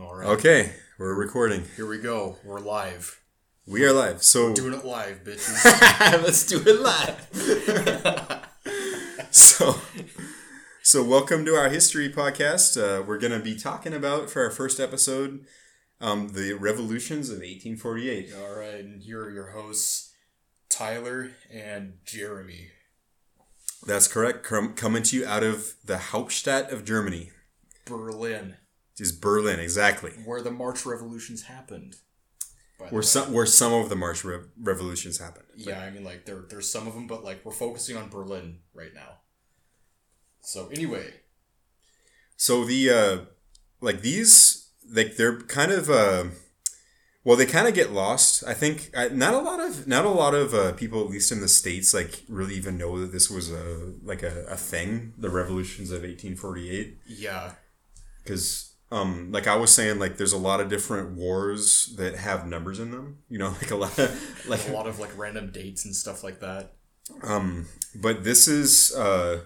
All right. Okay, we're recording. Here we go. We're live. We are live. So Doing it live, bitches. let's do it live. so, so welcome to our history podcast. Uh, we're going to be talking about for our first episode um, the revolutions of 1848. All right. And here are your hosts, Tyler and Jeremy. That's correct. Com- coming to you out of the Hauptstadt of Germany, Berlin, is Berlin. Exactly. where the March revolutions happened. Where some where some of the March Rev- revolutions happened. Yeah, I mean, like there, there's some of them, but like we're focusing on Berlin right now. So anyway, So the uh like these like they're kind of uh well they kind of get lost. I think not a lot of not a lot of uh, people at least in the states like really even know that this was a like a, a thing, the revolutions of 1848 yeah, cuz um like I was saying like there's a lot of different wars that have numbers in them, you know, like a lot of like a lot of like random dates and stuff like that. Um, but this is uh,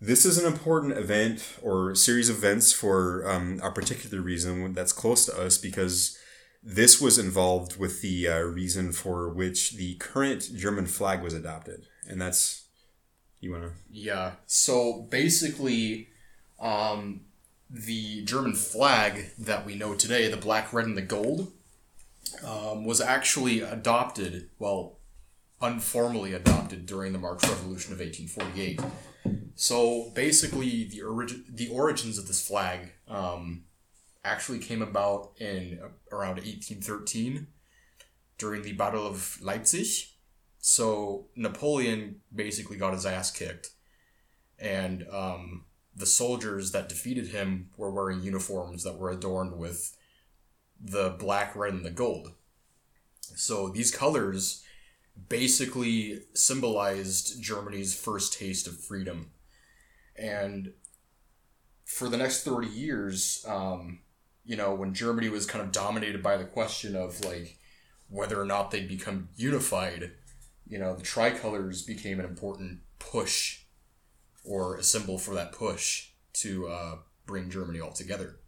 this is an important event or series of events for um, a particular reason that's close to us because this was involved with the uh, reason for which the current German flag was adopted, and that's you wanna Yeah. So basically, um, the German flag that we know today, the black, red, and the gold, um, was actually adopted, well, unformally adopted during the March Revolution of 1848. So basically, the origin, the origins of this flag, um, actually came about in uh, around 1813 during the Battle of Leipzig. So Napoleon basically got his ass kicked, and um, the soldiers that defeated him were wearing uniforms that were adorned with the black, red, and the gold. So these colors basically symbolized Germany's first taste of freedom, and for the next thirty years, um, you know, when Germany was kind of dominated by the question of like whether or not they'd become unified you know, the tricolors became an important push or a symbol for that push to uh, bring Germany all together.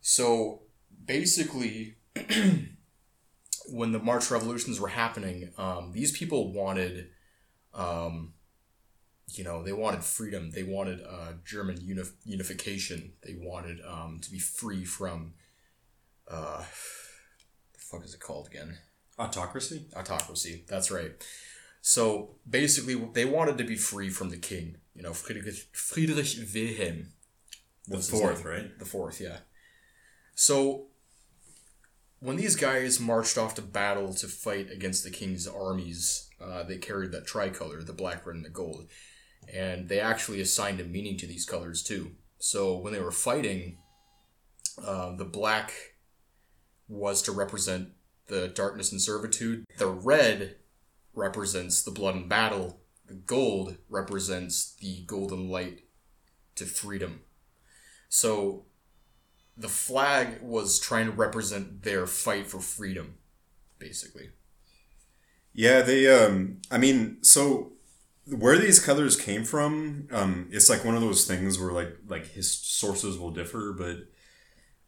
So basically, when the March revolutions were happening, um, these people wanted, um, you know, they wanted freedom. They wanted uh, German unif- unification. They wanted um, to be free from, uh, the fuck is it called again? autocracy. autocracy. That's right. So basically, they wanted to be free from the king. You know, Friedrich, Friedrich Wilhelm. The fourth, right? The fourth, yeah. So when these guys marched off to battle to fight against the king's armies, uh, they carried that tricolor, the black, red, and the gold. And they actually assigned a meaning to these colors too. So when they were fighting, uh, the black was to represent the darkness and servitude. The red represents the blood and battle. The gold represents the golden light to freedom. So the flag was trying to represent their fight for freedom, basically. Yeah, they. Um, I mean, so where these colors came from, um, it's like one of those things where like like his sources will differ, but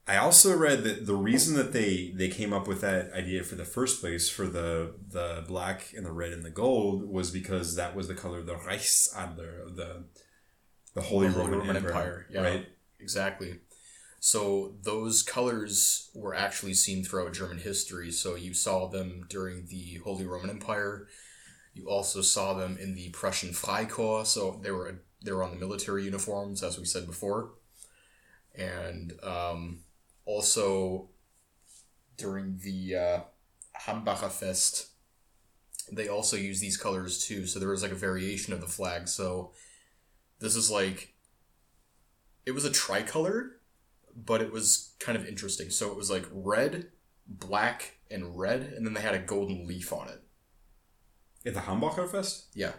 I also read that the reason that they they came up with that idea for the first place for the the black and the red and the gold was because that was the color of the Reichsadler of the the Holy, The Holy Roman, Roman Empire, Empire, yeah. right? Exactly. So those colors were actually seen throughout German history. So you saw them during the Holy Roman Empire. You also saw them in the Prussian Freikorps. So they were they were on the military uniforms, as we said before, and um, also during the uh, Hambacher Fest, they also use these colors too. So there was like a variation of the flag. So this is like it was a tricolor, but it was kind of interesting. So it was like red, black, and red, and then they had a golden leaf on it. At the Hambacher Fest. Yeah.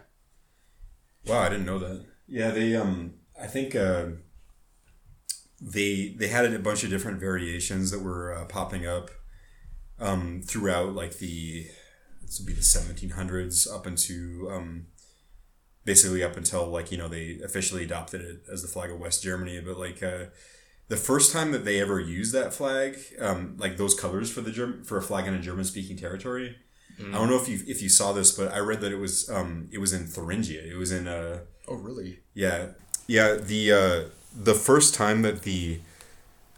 Wow, I didn't know that. Yeah, they um I think uh they they had a bunch of different variations that were uh, popping up um throughout like the this would be the 1700s up into um basically up until like you know they officially adopted it as the flag of West Germany but like uh the first time that they ever used that flag, um, like those colors for the Germ- for a flag in a German speaking territory. I don't know if you if you saw this, but I read that it was um, it was in Thuringia. It was in uh, Oh, really? yeah, yeah. The uh, the first time that the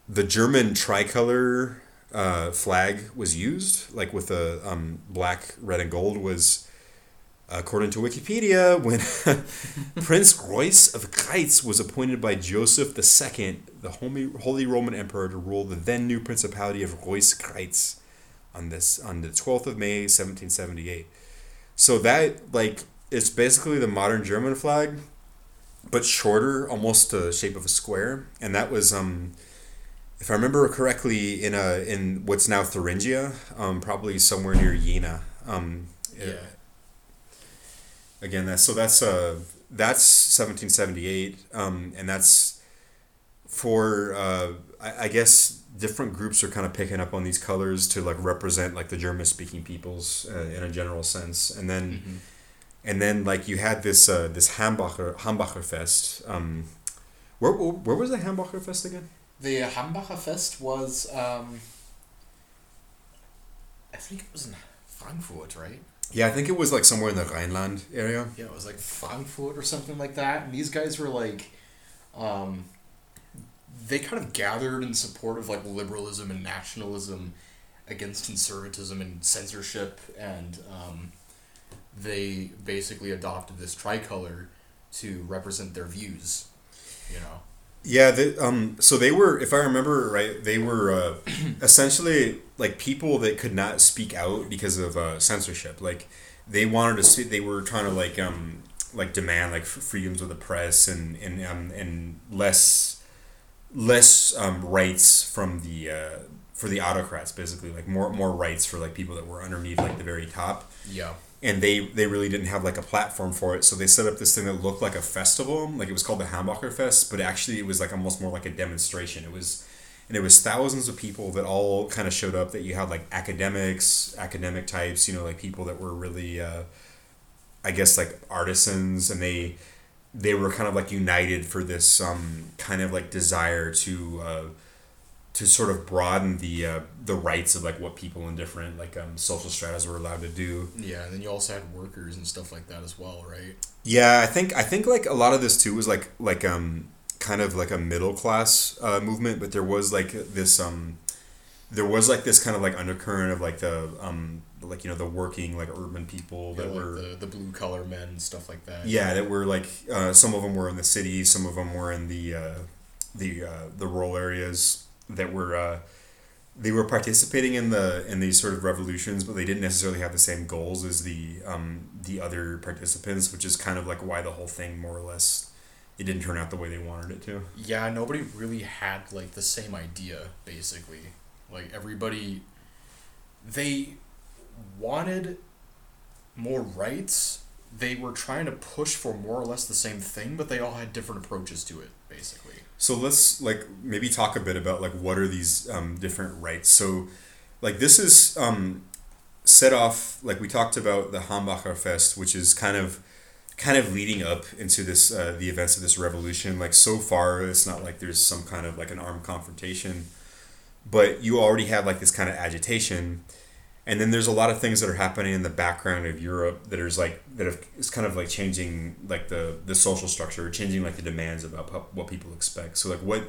the German tricolor uh, flag was used, like with the um, black, red, and gold, was according to Wikipedia when Prince Reuss of Greiz was appointed by Joseph II, the Holy, Roman Emperor, to rule the then new Principality of Reuss Greiz on this on the twelfth of May, seventeen seventy eight. So that like it's basically the modern German flag, but shorter, almost the shape of a square, and that was um, if I remember correctly, in a in what's now Thuringia, um, probably somewhere near Jena. Um, Yeah. Again, that's so that's uh that's seventeen seventy eight, um, and that's for uh, I, I guess different groups are kind of picking up on these colors to like represent like the German speaking peoples uh, in a general sense, and then and then like you had this uh, this Hambacher Hambacher Fest. Um, where, where was the Hambacher Fest again? The Hambacher Fest was, um, I think it was in Frankfurt, right? Yeah, I think it was like somewhere in the Rhineland area. Yeah, it was like Frankfurt or something like that. And these guys were like, um, they kind of gathered in support of like liberalism and nationalism against conservatism and censorship, and um, they basically adopted this tricolor to represent their views. You know. Yeah, the, um, so they were, if I remember right, they were uh, essentially like people that could not speak out because of uh, censorship. Like they wanted to speak, they were trying to like um, like demand like freedoms of the press and and um, and less less um, rights from the uh, for the autocrats, basically like more more rights for like people that were underneath like the very top Yeah. And they they really didn't have like a platform for it. So they set up this thing that looked like a festival. Like it was called the hambacher fest but actually it was like almost more like a demonstration. It was and it was thousands of people that all kind of showed up that you had like academics academic types you know like people that were really uh, i guess like artisans and they they were kind of like united for this um, kind of like desire to uh, to sort of broaden the uh, the rights of like what people in different like um, social stratas were allowed to do Yeah, and then you also had workers and stuff like that as well, right? Yeah, I think I think like a lot of this too was like like um kind of like a middle class uh, movement, but there was like this um there was like this kind of like undercurrent of like the um like you know the working like urban people Yeah, that like were the, the blue collar men and stuff like that. yeah that were like uh, some of them were in the city, some of them were in the uh, the uh, the rural areas that were uh, they were participating in the in these sort of revolutions, but they didn't necessarily have the same goals as the um, the other participants, which is kind of like why the whole thing more or less it didn't turn out the way they wanted it to. Yeah, nobody really had like the same idea basically. Like everybody they wanted more rights. They were trying to push for more or less the same thing, but they all had different approaches to it basically. So let's like maybe talk a bit about like what are these um, different rights. So like this is um, set off like we talked about the Hambacher Fest, which is kind of kind of leading up into this uh, the events of this revolution. Like so far, it's not like there's some kind of like an armed confrontation, but you already have like this kind of agitation. And then there's a lot of things that are happening in the background of Europe that is like that have, is kind of like changing like the the social structure, changing like the demands about pu- what people expect. So like what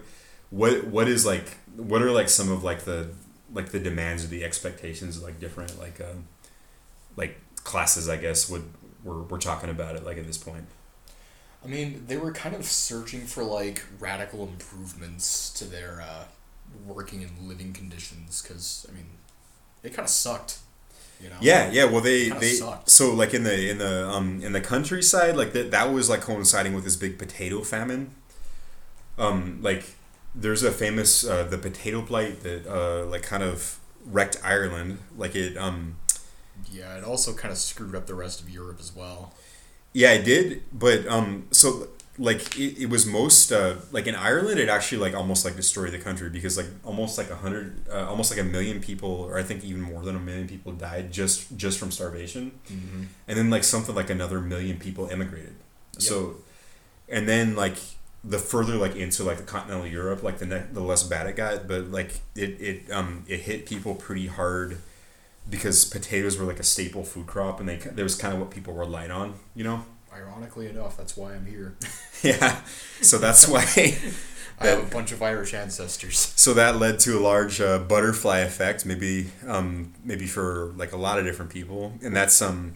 what what is like what are like some of like the like the demands or the expectations of like different like um like classes I guess would we're, we're talking about it like at this point. I mean, they were kind of searching for like radical improvements to their uh, working and living conditions because I mean, it kind of sucked. You know. Yeah, yeah. Well, they they sucked. so like in the in the um in the countryside, like that that was like coinciding with this big potato famine. Um, like there's a famous uh, the potato blight that uh like kind of wrecked Ireland. Like it um Yeah, it also kind of screwed up the rest of Europe as well. yeah it did, but um so like it, it was most uh like in Ireland it actually like almost like destroyed the country because like almost like a hundred uh, almost like a million people or I think even more than a million people died just just from starvation. Mm-hmm. and then like something like another million people immigrated so and then like the further like into like the continental Europe, like the ne- the less bad it got. But like it it um it hit people pretty hard because potatoes were like a staple food crop, and they that was kind of what people relied on. You know. Ironically enough, that's why I'm here. yeah. So that's why. I have a bunch of Irish ancestors. So that led to a large uh, butterfly effect, maybe um, maybe for like a lot of different people, and that's um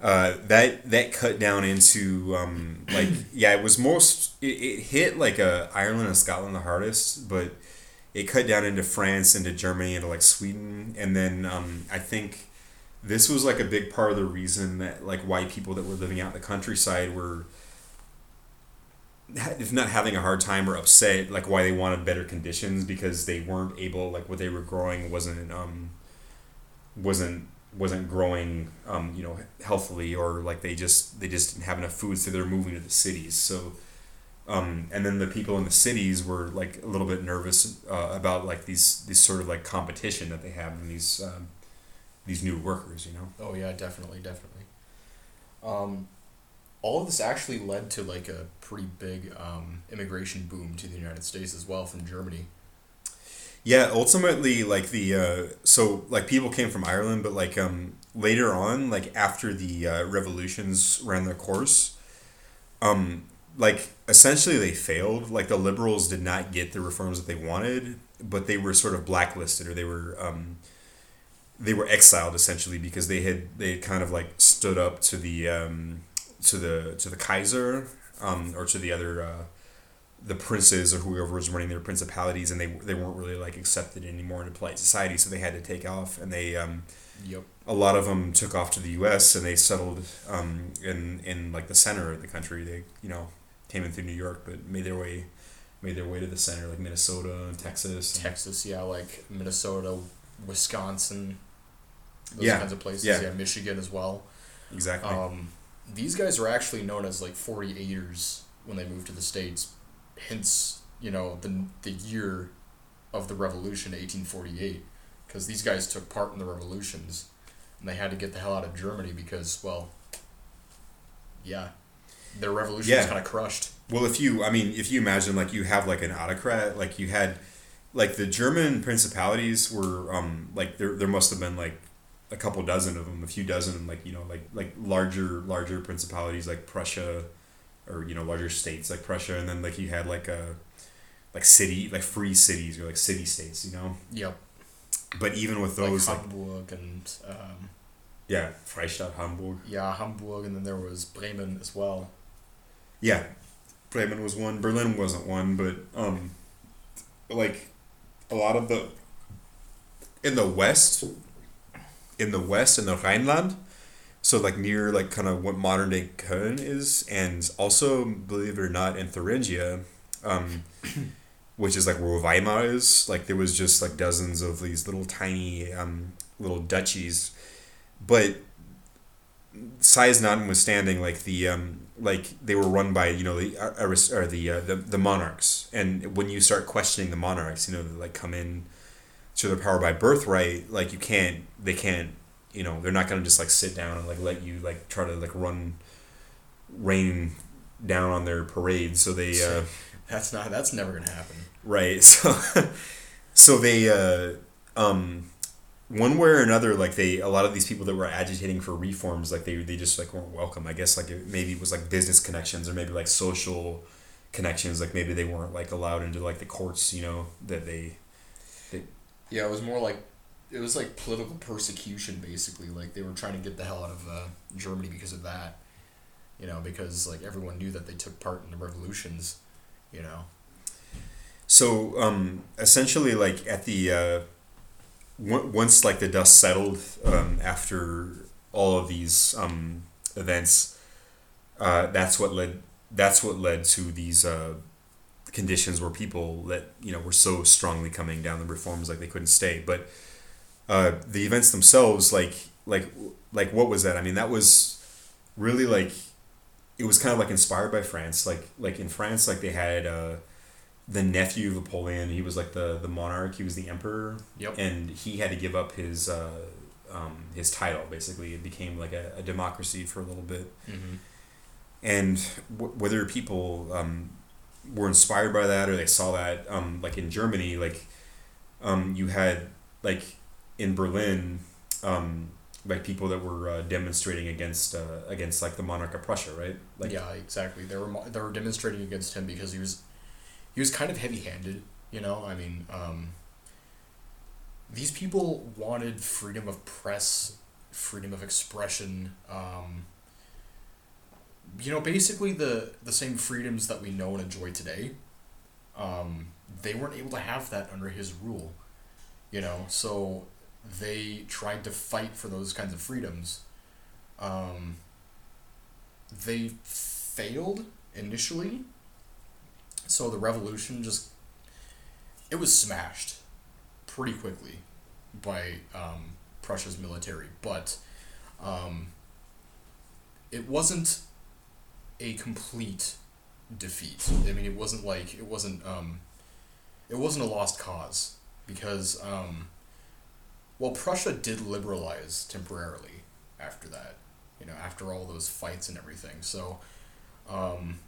uh, that that cut down into um, like yeah it was most it, it hit like uh, Ireland and Scotland the hardest, but it cut down into France, into Germany, into like Sweden, and then um, I think this was like a big part of the reason that like why people that were living out in the countryside were if not having a hard time or upset like why they wanted better conditions because they weren't able like what they were growing wasn't um wasn't wasn't growing um you know healthily or like they just they just didn't have enough food so they're moving to the cities. So um and then the people in the cities were like a little bit nervous uh, about like these these sort of like competition that they have in these um, these new workers you know Oh yeah, definitely, definitely. Um, all of this actually led to like a pretty big um, immigration boom to the United States as well from Germany. Yeah, ultimately, like the uh, so like people came from Ireland, but like um later on, like after the uh, revolutions ran their course, um like essentially they failed. Like the liberals did not get the reforms that they wanted, but they were sort of blacklisted or they were um they were exiled essentially because they had they had kind of like stood up to the um to the to the Kaiser um or to the other uh the princes or whoever was running their principalities and they they weren't really like accepted anymore into polite society so they had to take off and they um Yep. a lot of them took off to the U.S. and they settled um, in in like the center of the country. They you know came in through New York, but made their way made their way to the center, like Minnesota and Texas. and- Texas, yeah, like Minnesota, Wisconsin, those Yeah, kinds of places. yeah. Yeah, Michigan as well. exactly. Um, these guys are actually known as like 48ers when they moved to the states. Hence, you know, the the year of the revolution, 1848, because these guys took part in the revolutions, and they had to get the hell out of Germany because, well, yeah, their revolution was kind of crushed. Well, if you, I mean, if you imagine like you have like an autocrat, like you had, like the German principalities were, um, like there there must have been like a couple dozen of them, a few dozen, like you know, like like larger larger principalities like Prussia, or you know larger states like Prussia, and then like you had like a like city like free cities or like city states, you know. Yep, But even with those, like like, Hamburg and um, yeah, Freistaat, Hamburg, yeah, Hamburg, and then there was Bremen as well. yeah, Bremen was one. Berlin wasn't one, but um, like a lot of the in the west, in the west in the Rhineland, so like near like kind of what modern day Köln is, and also believe it or not in Thuringia, um, which is like where Weimar is. Like there was just like dozens of these little tiny um, little duchies, but size notwithstanding, like the um, like they were run by you know the aris- or the, uh, the the monarchs, and when you start questioning the monarchs, you know they like come in to their power by birthright. Like you can't, they can't, you know, they're not gonna just like sit down and like let you like try to like run, rain down on their parade. So they. Uh, That's not. That's never gonna happen. right so so they uh um one way or another like they a lot of these people that were agitating for reforms like they they just like weren't welcome i guess like it, maybe it was like business connections or maybe like social connections like maybe they weren't like allowed into like the courts you know that they Yeah, it was more like it was like political persecution basically. Like they were trying to get the hell out of uh, Germany because of that. You know, because like everyone knew that they took part in the revolutions. You know. so um essentially like at the uh on- once like the dust settled um after all of these um events uh that's what led that's what led to these uh conditions where people that you know were so strongly coming down the reforms like they couldn't stay. But uh the events themselves like like like what was that? I mean that was really like it was kind of like inspired by france. Like like in france like they had uh the nephew of napoleon. He was like the the monarch. He was the emperor. Yep. and he had to give up his uh um his title basically. It became like a, a democracy for a little bit. Mm-hmm. and w- whether people um, were inspired by that or they saw that um, like in Germany, like um, you had like in Berlin, um, like people that were uh, demonstrating against uh, against like the monarch of Prussia, right? Like yeah, exactly. They were they were demonstrating against him because he was he was kind of heavy handed. You know, I mean, um, these people wanted freedom of press, freedom of expression. Um, you know, basically the the same freedoms that we know and enjoy today. Um, they weren't able to have that under his rule. You know, so they tried to fight for those kinds of freedoms. Um, they failed initially, so the revolution just it was smashed pretty quickly by um, Prussia's military, but um, it wasn't a complete defeat. I mean, it wasn't like it wasn't um, it wasn't a lost cause because um, well, Prussia did liberalize temporarily after that. You know, after all those fights and everything. So, um,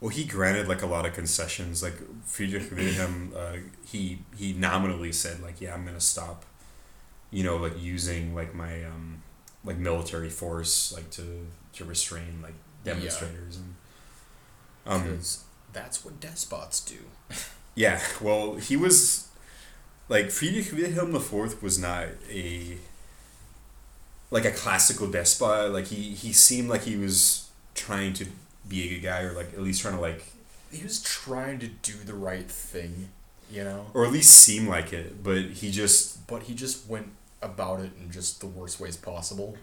Well, he granted like a lot of concessions. Like Friedrich Wilhelm, uh, he he nominally said like, "Yeah, I'm gonna stop," you know, like using like my um, like military force like to to restrain like demonstrators and um because that's what despots do. yeah. Well, he was like Friedrich Wilhelm IV was not a like a classical despot. Like he he seemed like he was trying to be a good guy or like at least trying to like He was trying to do the right thing, you know, or at least seem like it, but he just but he just went about it in just the worst ways possible.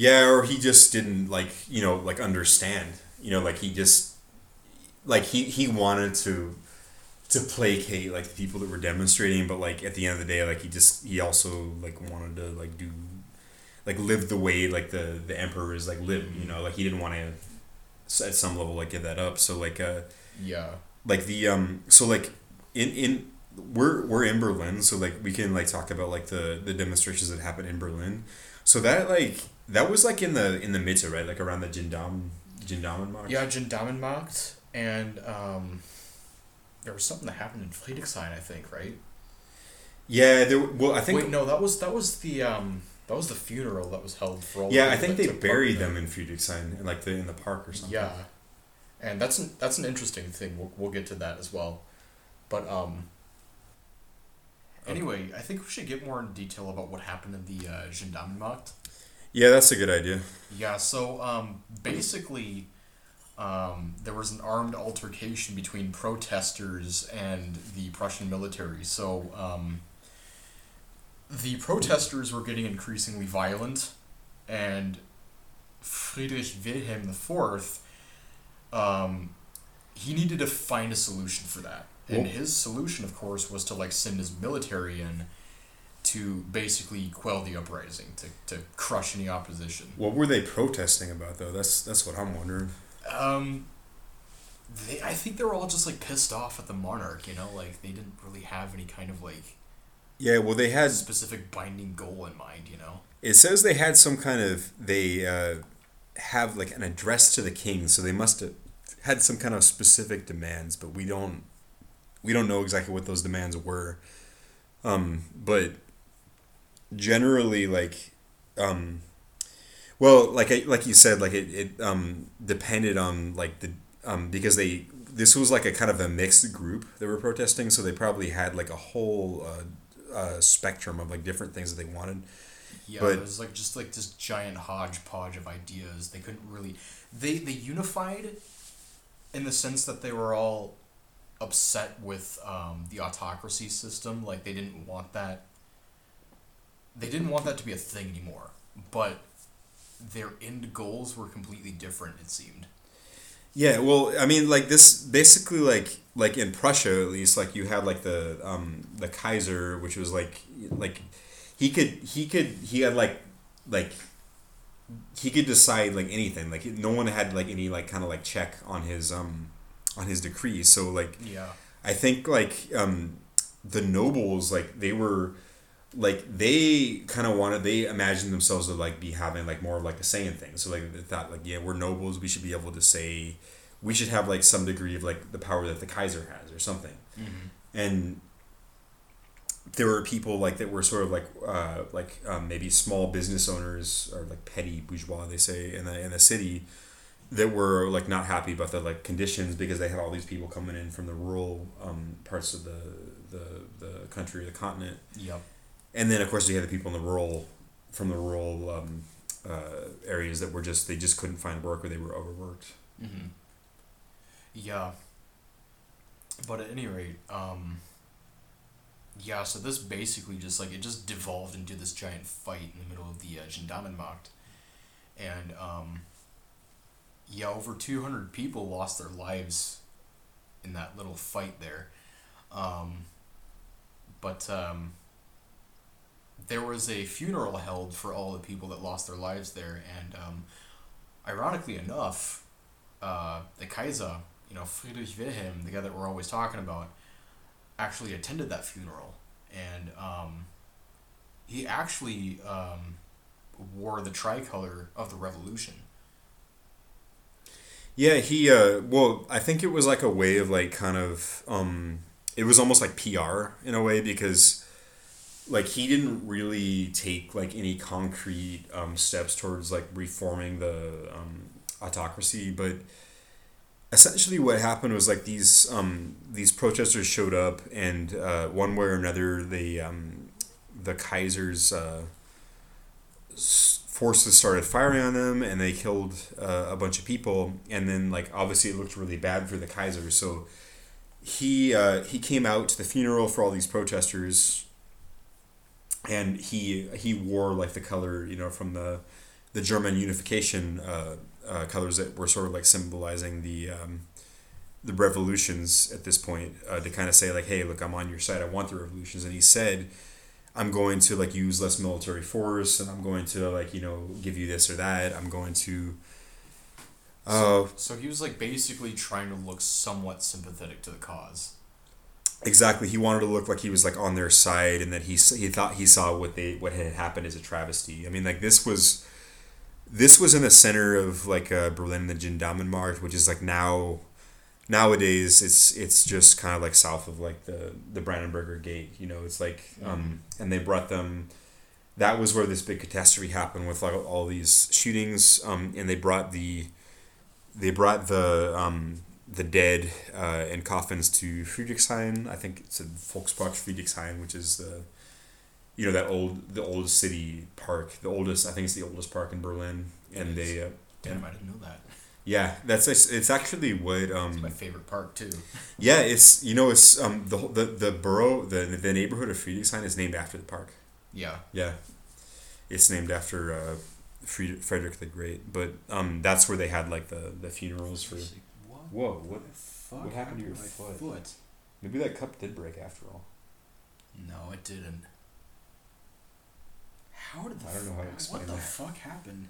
Yeah, or he just didn't like you know like understand. You know, like he just like he he wanted to to placate like the people that were demonstrating, but like at the end of the day, like he just he also like wanted to like do like live the way like the the emperors like lived. You know, like he didn't want to at some level like give that up. So like uh Yeah. like the um so like in in we're we're in Berlin so like we can like talk about like the the demonstrations that happened in Berlin so that like that was like in the in the Mitte right like around the Jindam Gendarm Gendarmenmarkt Yeah, Gendarmenmarkt, and um, there was something that happened in Friedrichshain, I think, right? yeah there well I think Wait, no, that was that was the um, that was the funeral that was held for all. the yeah I think they buried them in Friedrichshain in like the in the park or something Yeah, and that's an that's an interesting thing. We'll we'll get to that as well, but um. Anyway, I think we should get more in detail about what happened in the uh, Gendarmenmarkt. Yeah that's a good idea Yeah, so um, basically, um, there was an armed altercation between protesters and the Prussian military. So um, the protesters were getting increasingly violent, and Friedrich Wilhelm IV, um, he needed to find a solution for that. And his solution, of course, was to like send his military in to basically quell the uprising, to, to crush any opposition. what were they protesting about though that's that's what I'm wondering Um, they, I think they were all just like pissed off at the monarch. You know, like they didn't really have any kind of like yeah well they had specific binding goal in mind. You know. It says they had some kind of they uh, have like an address to the king, so they must have had some kind of specific demands, but we don't we don't know exactly what those demands were. Um, but generally, like, um, well, like I, like you said, like it, it um, depended on like the um, because they this was like a kind of a mixed group that were protesting, so they probably had like a whole uh, uh, spectrum of like different things that they wanted. Yeah, But- it was like just like this giant hodgepodge of ideas. They couldn't really they they unified in the sense that they were all upset with um, the autocracy system. Like they didn't want that. They didn't want that to be a thing anymore. But their end goals were completely different. It seemed. Yeah, well, I mean, like this, basically, like like in Prussia, at least, like you had like the um the Kaiser, which was like like he could he could he had like like he could decide like anything. Like no one had like any like kind of like check on his um on his decrees. So like Yeah. I think like um, the nobles like they were like they kind of wanted they imagined themselves to like be having like more of like a say in things. So like they thought like yeah we're nobles we should be able to say we should have like some degree of like the power that the kaiser has or something. And there were people like that were sort of like uh, like um, maybe small business owners or like petty bourgeois they say in the in the city that were like not happy about the like conditions because they had all these people coming in from the rural um, parts of the, the the country the continent. Yep. And then of course you had the people in the rural from the rural um, uh, areas that were just they just couldn't find work or they were overworked Mm-hmm. Yeah. But at any rate, um, yeah. So this basically just like it just devolved into this giant fight in the middle of the uh, Gendarmenmarkt, and um, yeah, over two hundred people lost their lives in that little fight there. Um, but um, there was a funeral held for all the people that lost their lives there, and um, ironically enough, uh, the Kaiser, you know, Friedrich Wilhelm, the guy that we're always talking about, actually attended that funeral, and um, he actually um, wore the tricolor of the revolution. Yeah, he uh well, I think it was like a way of like kind of um it was almost like PR in a way because like he didn't really take like any concrete um steps towards like reforming the um autocracy, but essentially what happened was like these um these protesters showed up and uh one way or another they um the Kaiser's uh forces started firing on them and they killed uh, a bunch of people. And then like obviously it looked really bad for the kaiser so he uh, he came out to the funeral for all these protesters and he he wore like the color you know from the the german unification uh, uh, colors that were sort of like symbolizing the um, the revolutions at this point uh, to kind of say like hey look i'm on your side i want the revolutions and he said I'm going to like use less military force and I'm going to like you know give you this or that. I'm going to. Uh, So he was like basically trying to look somewhat sympathetic to the cause. Exactly. He wanted to look like he was like on their side and that he he thought he saw what they what had happened as a travesty. I mean, like this was. This was in the center of like uh, Berlin, the Gendarmenmarkt, which is like now, nowadays it's it's just kind of like south of like the the Brandenburger Gate. You know, it's like um, and they brought them. That was where this big catastrophe happened with like all these shootings. Um, and they brought the, they brought the um, the dead uh, in coffins to Friedrichshain. I think it's a Volkspark Friedrichshain, which is the, you know, that old the oldest city park, the oldest. I think it's the oldest park in Berlin. And It is. they, uh, Damn, I didn't know that. yeah, that's it's it's actually what um It's my favorite park too. yeah it's you know it's um the the the borough the the neighborhood of Friedrichshain is named after the park. Yeah. Yeah, it's named after uh, Fried- Frederick the Great. But um, that's where they had like the, the funerals for. What? Whoa! What? the fuck what happened to your foot? foot? Maybe that cup did break after all. No, it didn't. How did the I don't know how to explain What the that. fuck happened?